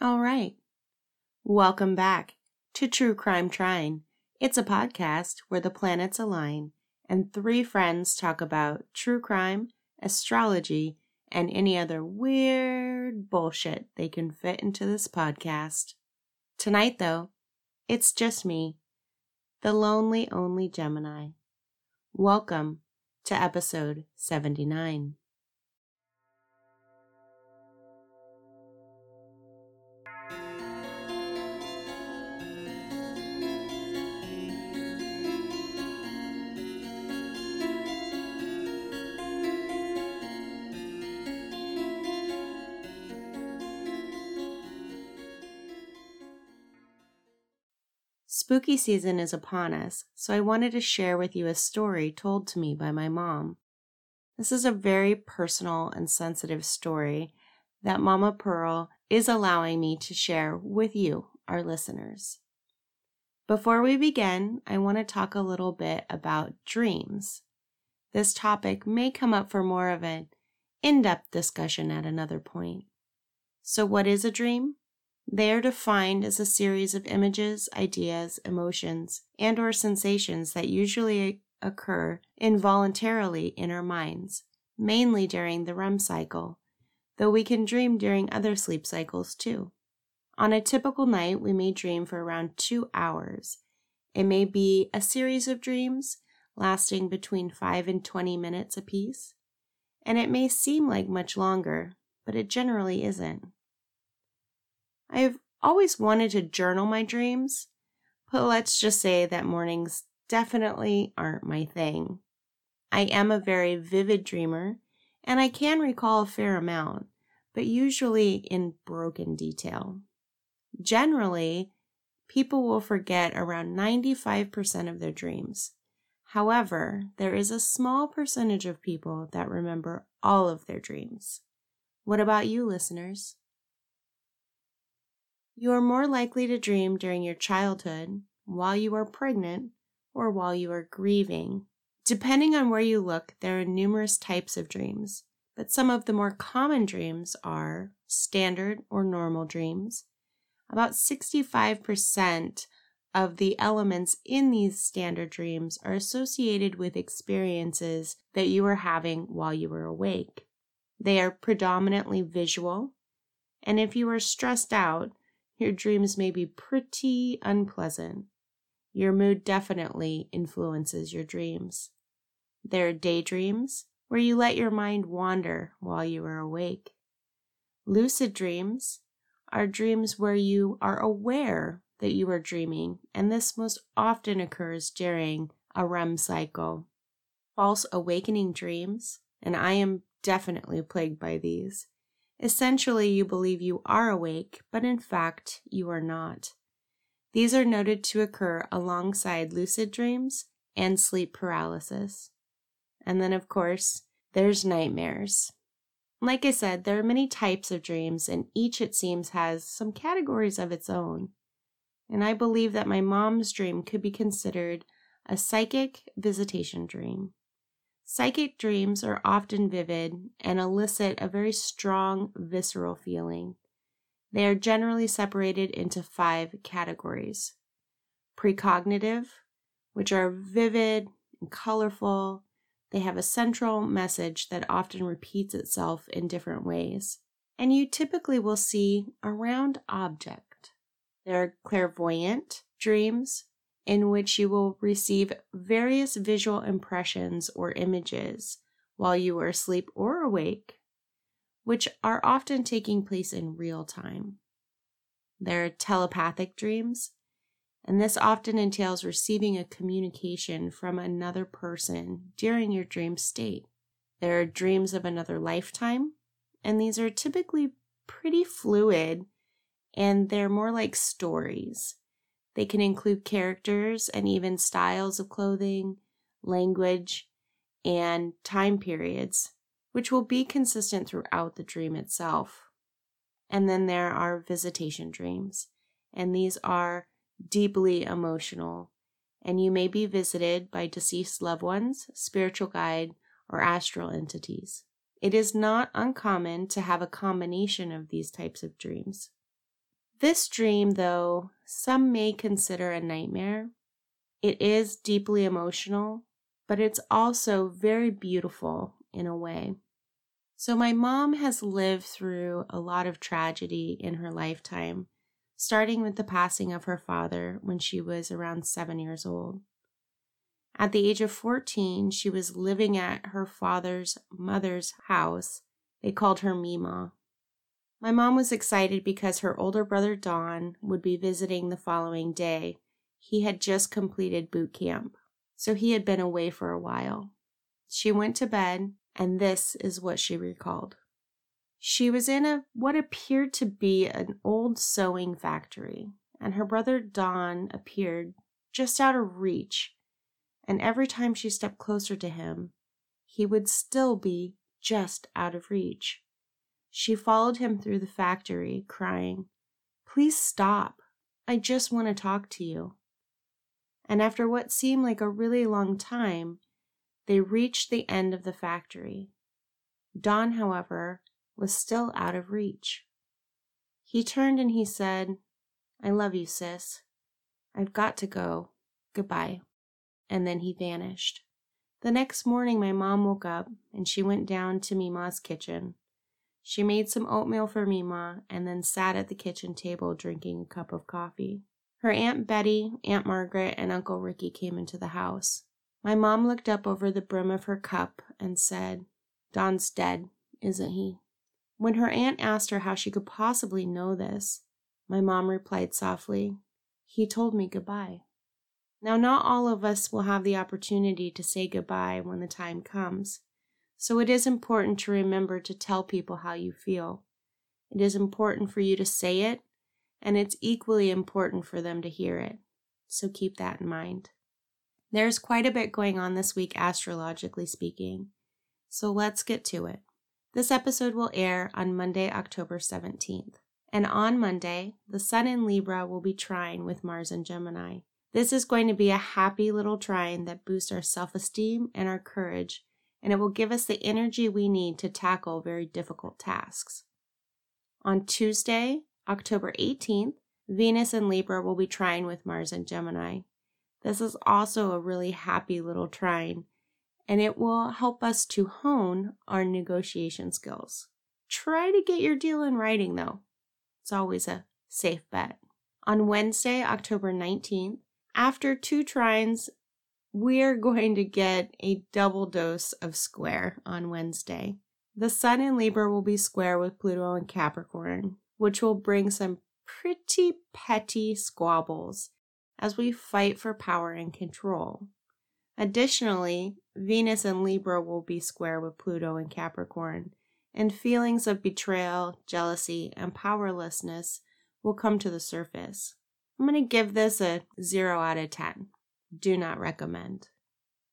All right. Welcome back to True Crime Trine. It's a podcast where the planets align and three friends talk about true crime, astrology, and any other weird bullshit they can fit into this podcast. Tonight, though, it's just me, the lonely only Gemini. Welcome to episode 79. Spooky season is upon us, so I wanted to share with you a story told to me by my mom. This is a very personal and sensitive story that Mama Pearl is allowing me to share with you, our listeners. Before we begin, I want to talk a little bit about dreams. This topic may come up for more of an in depth discussion at another point. So, what is a dream? They are defined as a series of images, ideas, emotions, and or sensations that usually occur involuntarily in our minds, mainly during the REM cycle, though we can dream during other sleep cycles too. On a typical night, we may dream for around two hours. It may be a series of dreams lasting between 5 and 20 minutes apiece, and it may seem like much longer, but it generally isn't. I've always wanted to journal my dreams, but let's just say that mornings definitely aren't my thing. I am a very vivid dreamer, and I can recall a fair amount, but usually in broken detail. Generally, people will forget around 95% of their dreams. However, there is a small percentage of people that remember all of their dreams. What about you, listeners? You are more likely to dream during your childhood, while you are pregnant, or while you are grieving. Depending on where you look, there are numerous types of dreams, but some of the more common dreams are standard or normal dreams. About 65% of the elements in these standard dreams are associated with experiences that you were having while you were awake. They are predominantly visual, and if you are stressed out, your dreams may be pretty unpleasant. Your mood definitely influences your dreams. There are daydreams, where you let your mind wander while you are awake. Lucid dreams are dreams where you are aware that you are dreaming, and this most often occurs during a REM cycle. False awakening dreams, and I am definitely plagued by these, Essentially, you believe you are awake, but in fact, you are not. These are noted to occur alongside lucid dreams and sleep paralysis. And then, of course, there's nightmares. Like I said, there are many types of dreams, and each, it seems, has some categories of its own. And I believe that my mom's dream could be considered a psychic visitation dream. Psychic dreams are often vivid and elicit a very strong visceral feeling. They are generally separated into five categories precognitive, which are vivid and colorful. They have a central message that often repeats itself in different ways, and you typically will see a round object. There are clairvoyant dreams, in which you will receive various visual impressions or images while you are asleep or awake, which are often taking place in real time. There are telepathic dreams, and this often entails receiving a communication from another person during your dream state. There are dreams of another lifetime, and these are typically pretty fluid and they're more like stories. They can include characters and even styles of clothing, language, and time periods, which will be consistent throughout the dream itself. And then there are visitation dreams, and these are deeply emotional, and you may be visited by deceased loved ones, spiritual guide, or astral entities. It is not uncommon to have a combination of these types of dreams. This dream, though, some may consider a nightmare. It is deeply emotional, but it's also very beautiful in a way. So, my mom has lived through a lot of tragedy in her lifetime, starting with the passing of her father when she was around seven years old. At the age of 14, she was living at her father's mother's house. They called her Mima. My mom was excited because her older brother Don would be visiting the following day. He had just completed boot camp, so he had been away for a while. She went to bed, and this is what she recalled. She was in a what appeared to be an old sewing factory, and her brother Don appeared just out of reach. And every time she stepped closer to him, he would still be just out of reach. She followed him through the factory, crying, Please stop. I just want to talk to you. And after what seemed like a really long time, they reached the end of the factory. Don, however, was still out of reach. He turned and he said, I love you, sis. I've got to go. Goodbye. And then he vanished. The next morning, my mom woke up and she went down to Mima's kitchen. She made some oatmeal for Mima and then sat at the kitchen table drinking a cup of coffee. Her Aunt Betty, Aunt Margaret, and Uncle Ricky came into the house. My mom looked up over the brim of her cup and said, Don's dead, isn't he? When her aunt asked her how she could possibly know this, my mom replied softly, He told me goodbye. Now, not all of us will have the opportunity to say goodbye when the time comes, so it is important to remember to tell people how you feel. It is important for you to say it, and it's equally important for them to hear it. So keep that in mind. There's quite a bit going on this week, astrologically speaking. So let's get to it. This episode will air on Monday, October 17th. And on Monday, the Sun in Libra will be trine with Mars in Gemini. This is going to be a happy little trine that boosts our self esteem and our courage, and it will give us the energy we need to tackle very difficult tasks. On Tuesday, October 18th, Venus and Libra will be trine with Mars and Gemini. This is also a really happy little trine, and it will help us to hone our negotiation skills. Try to get your deal in writing, though. It's always a safe bet. On Wednesday, October 19th, after two trines, we're going to get a double dose of square on Wednesday. The Sun in Libra will be square with Pluto and Capricorn, which will bring some pretty petty squabbles as we fight for power and control. Additionally, Venus and Libra will be square with Pluto and Capricorn, and feelings of betrayal, jealousy, and powerlessness will come to the surface. I'm going to give this a 0 out of 10. Do not recommend.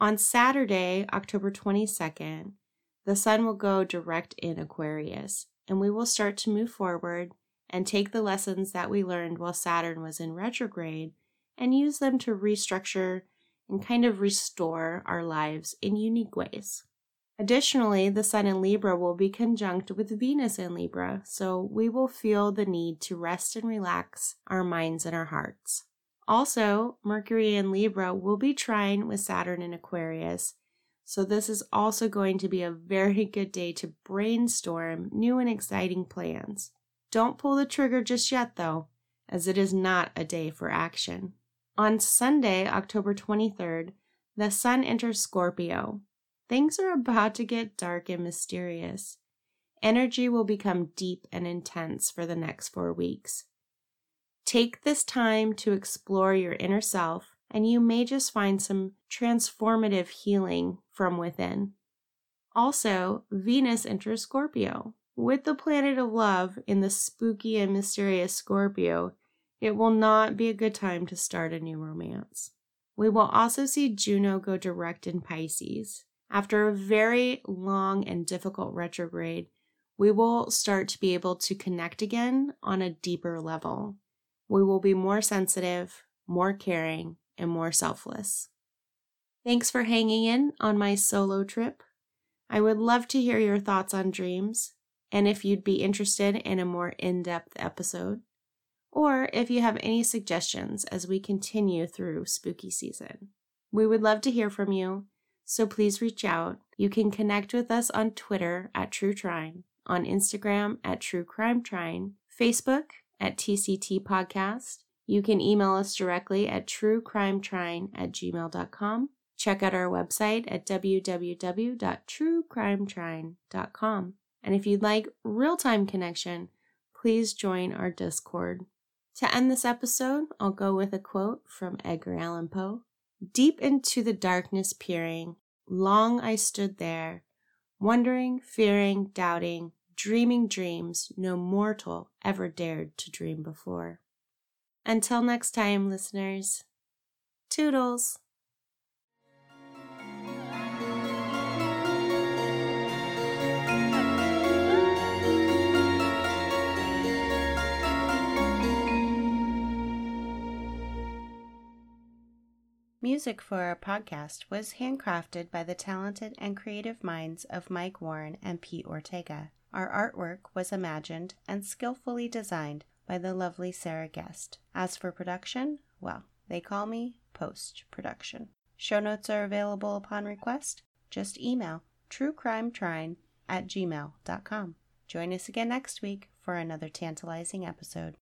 On Saturday, October 22nd, the sun will go direct in Aquarius, and we will start to move forward and take the lessons that we learned while Saturn was in retrograde and use them to restructure and kind of restore our lives in unique ways. Additionally, the Sun in Libra will be conjunct with Venus in Libra, so we will feel the need to rest and relax our minds and our hearts. Also, Mercury in Libra will be trine with Saturn in Aquarius, so this is also going to be a very good day to brainstorm new and exciting plans. Don't pull the trigger just yet, though, as it is not a day for action. On Sunday, October 23rd, the Sun enters Scorpio. Things are about to get dark and mysterious. Energy will become deep and intense for the next four weeks. Take this time to explore your inner self, and you may just find some transformative healing from within. Also, Venus enters Scorpio. With the planet of love in the spooky and mysterious Scorpio, it will not be a good time to start a new romance. We will also see Juno go direct in Pisces. After a very long and difficult retrograde, we will start to be able to connect again on a deeper level. We will be more sensitive, more caring, and more selfless. Thanks for hanging in on my solo trip. I would love to hear your thoughts on dreams and if you'd be interested in a more in depth episode. or if you have any suggestions as we continue through spooky season. We would love to hear from you, so please reach out. You can connect with us on Twitter at True Trine, on Instagram at True Crime Trine, Facebook at TCT Podcast. You can email us directly at truecrimetrine at gmail.com. Check out our website at www.truecrimetrine.com. And if you'd like real time connection, please join our Discord. To end this episode, I'll go with a quote from Edgar Allan Poe Deep into the darkness peering, long I stood there, wondering, fearing, doubting, dreaming dreams no mortal ever dared to dream before. Until next time, listeners, toodles. Music for our podcast was handcrafted by the talented and creative minds of Mike Warren and Pete Ortega. Our artwork was imagined and skillfully designed by the lovely Sarah Guest. As for production, well, they call me post production. Show notes are available upon request. Just email truecrimetrine at gmail.com. Join us again next week for another tantalizing episode.